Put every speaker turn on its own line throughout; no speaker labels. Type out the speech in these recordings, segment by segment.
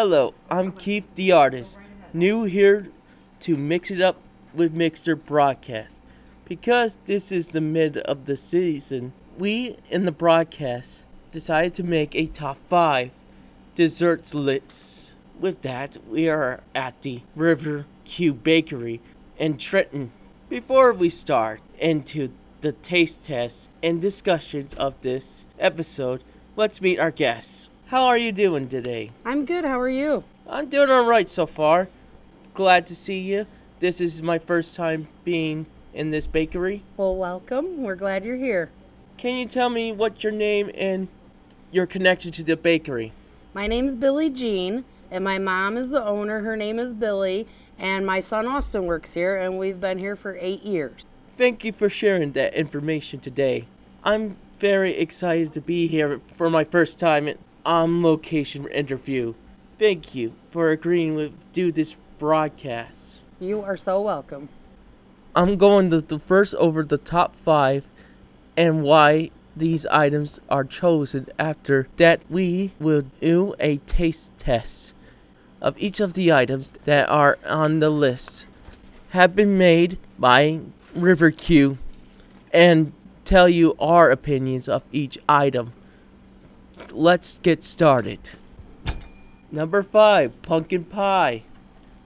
Hello, I'm Keith the artist, new here to mix it up with Mixer Broadcast. Because this is the mid of the season, we in the broadcast decided to make a top 5 desserts list. With that, we are at the River Q Bakery in Trenton. Before we start into the taste test and discussions of this episode, let's meet our guests. How are you doing today?
I'm good. How are you?
I'm doing alright so far. Glad to see you. This is my first time being in this bakery.
Well, welcome. We're glad you're here.
Can you tell me what your name and your connection to the bakery?
My name's Billie Jean, and my mom is the owner. Her name is Billy, and my son Austin works here, and we've been here for eight years.
Thank you for sharing that information today. I'm very excited to be here for my first time on location interview. Thank you for agreeing to do this broadcast.
You are so welcome.
I'm going to the first over the top five and why these items are chosen. After that, we will do a taste test of each of the items that are on the list. Have been made by River Q and tell you our opinions of each item. Let's get started. Number five, pumpkin pie.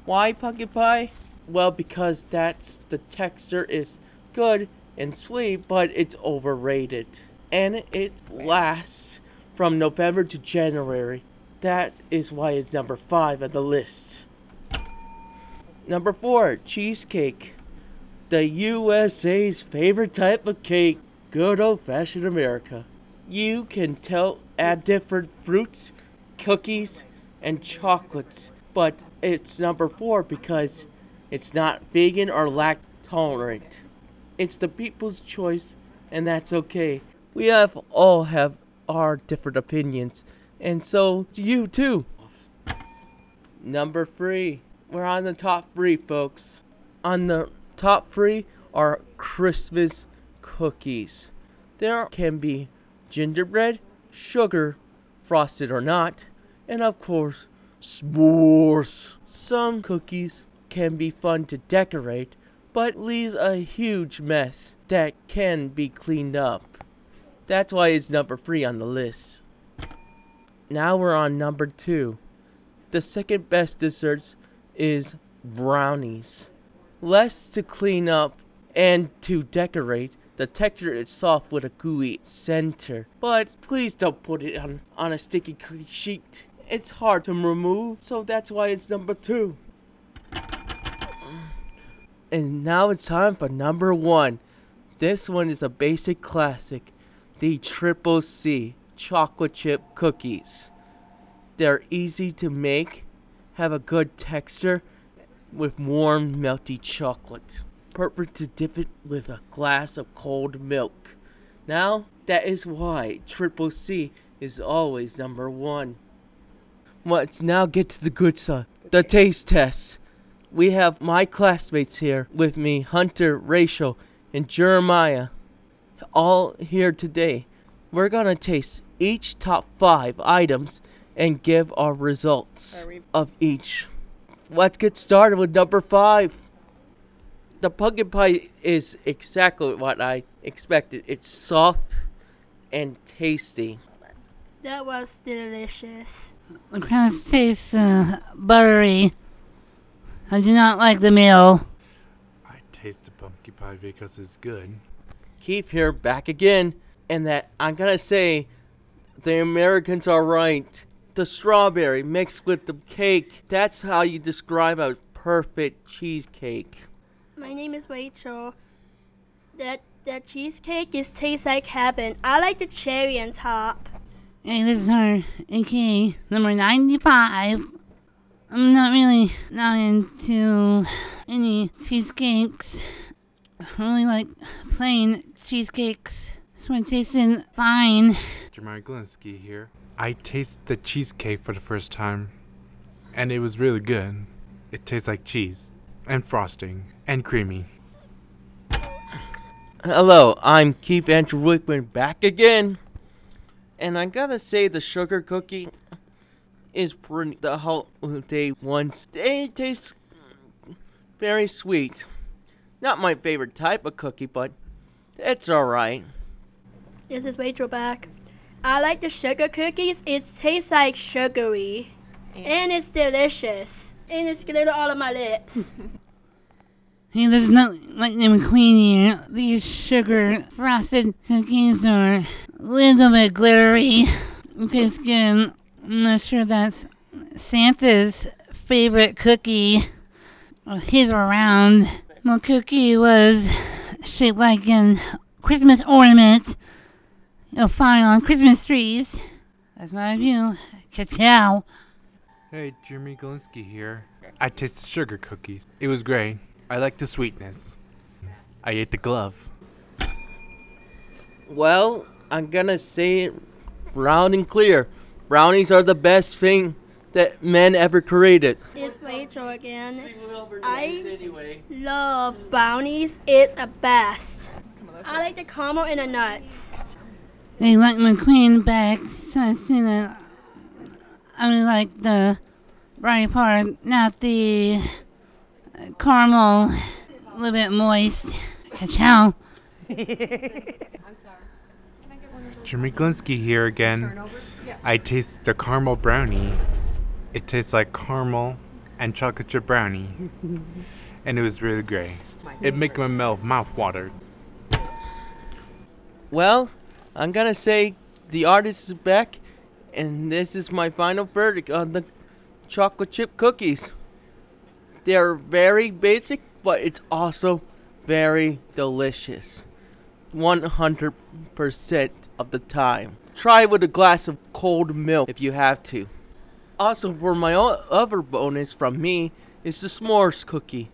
Why pumpkin pie? Well, because that's the texture is good and sweet, but it's overrated. And it lasts from November to January. That is why it's number five on the list. Number four, cheesecake. The USA's favorite type of cake. Good old fashioned America. You can tell add different fruits, cookies, and chocolates, but it's number four because it's not vegan or lactose tolerant. It's the people's choice, and that's okay. We have all have our different opinions, and so do you too. Number three. We're on the top three, folks. On the top three are Christmas cookies. There can be gingerbread, sugar, frosted or not, and of course, s'mores. Some cookies can be fun to decorate, but leaves a huge mess that can be cleaned up. That's why it's number three on the list. Now we're on number two. The second best desserts is brownies. Less to clean up and to decorate. The texture is soft with a gooey center. But please don't put it on, on a sticky cookie sheet. It's hard to remove, so that's why it's number two. And now it's time for number one. This one is a basic classic. The Triple C chocolate chip cookies. They're easy to make, have a good texture with warm, melty chocolate. Perfect to dip it with a glass of cold milk. Now, that is why Triple C is always number one. Let's now get to the good side the taste test. We have my classmates here with me Hunter, Rachel, and Jeremiah, all here today. We're gonna taste each top five items and give our results of each. Let's get started with number five. The pumpkin pie is exactly what I expected. It's soft and tasty.
That was delicious.
The crust tastes uh, buttery. I do not like the meal.
I taste the pumpkin pie because it's good.
Keith here back again, and that I'm gonna say the Americans are right. The strawberry mixed with the cake, that's how you describe a perfect cheesecake.
My name is Rachel. That that cheesecake is tastes like heaven. I like the cherry on top.
Hey, this is our AK number 95. I'm not really not into any cheesecakes. I really like plain cheesecakes. This one tasted fine.
Jeremiah Glinski here. I tasted the cheesecake for the first time, and it was really good. It tastes like cheese, and frosting, and creamy.
Hello, I'm Keith Andrew Wickman back again. And I gotta say, the sugar cookie, is pretty the holiday ones. They taste very sweet. Not my favorite type of cookie, but it's alright.
This is Rachel back. I like the sugar cookies. It tastes like sugary. And it's delicious. And it's getting all of my lips.
Hey, there's like the McQueen here. These sugar frosted cookies are a little bit glittery. It tastes good. I'm not sure that's Santa's favorite cookie. Oh, well, his around. My cookie was shaped like an Christmas ornament you'll find on Christmas trees. That's my view. Ka-chow.
Hey, Jeremy Galinsky here. I tasted sugar cookies. It was great. I like the sweetness. I ate the glove.
Well, I'm gonna say it round and clear. Brownies are the best thing that men ever created.
it's Rachel again. I love brownies. It's the best. I like the caramel and the nuts.
They like McQueen back, so I see that. Uh, I really like the brownie part, not the uh, caramel, a little bit moist. Ka-chow.
Jimmy Galinsky here again. I taste the caramel brownie. It tastes like caramel and chocolate chip brownie. and it was really great. It made my mouth mouth water.
Well, I'm gonna say the artist is back, and this is my final verdict on the chocolate chip cookies. They're very basic, but it's also very delicious. 100% of the time. Try it with a glass of cold milk if you have to. Also, for my other bonus from me is the s'mores cookie.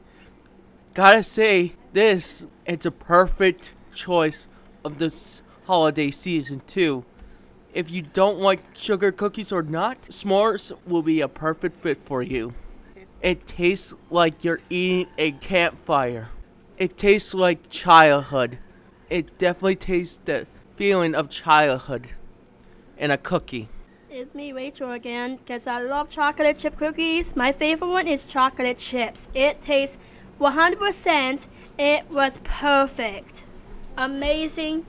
Gotta say, this it's a perfect choice of this holiday season too. If you don't like sugar cookies or not, s'mores will be a perfect fit for you. It tastes like you're eating a campfire. It tastes like childhood. It definitely tastes the feeling of childhood in a cookie.
It's me, Rachel, again, because I love chocolate chip cookies. My favorite one is chocolate chips. It tastes 100%. It was perfect. Amazing.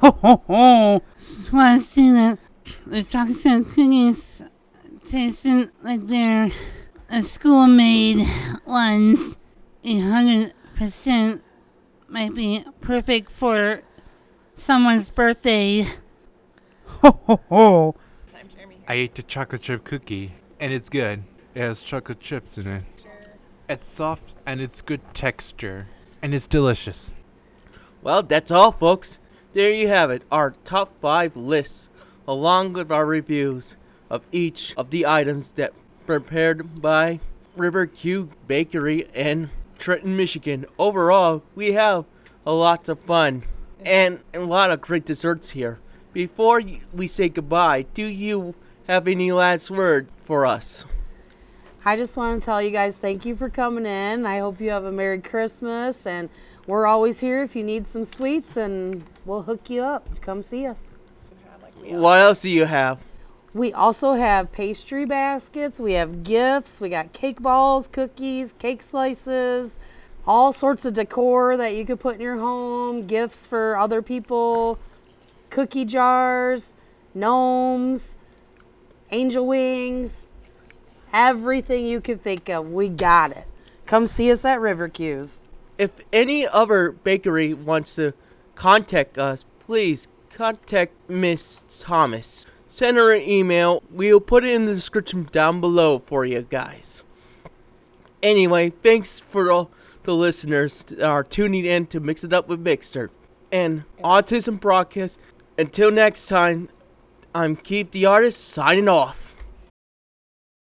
Ho ho ho! Just want to see that the chocolate chip cookies tasting like they're a uh, school-made ones. A hundred percent might be perfect for someone's birthday. Ho ho ho!
I ate the chocolate chip cookie, and it's good. It has chocolate chips in it. It's soft and it's good texture, and it's delicious.
Well, that's all, folks. There you have it, our top five lists, along with our reviews of each of the items that prepared by River Q Bakery in Trenton, Michigan. Overall, we have a lot of fun and a lot of great desserts here. Before we say goodbye, do you have any last word for us?
I just want to tell you guys thank you for coming in. I hope you have a Merry Christmas, and we're always here if you need some sweets, and we'll hook you up. Come see us.
What else do you have?
We also have pastry baskets, we have gifts, we got cake balls, cookies, cake slices, all sorts of decor that you could put in your home, gifts for other people, cookie jars, gnomes, angel wings, everything you could think of. We got it. Come see us at River Q's.
If any other bakery wants to contact us, please contact Miss Thomas. Send her an email. We'll put it in the description down below for you guys. Anyway, thanks for all the listeners that are tuning in to Mix It Up with Mixer and Autism Broadcast. Until next time, I'm Keith the Artist signing off.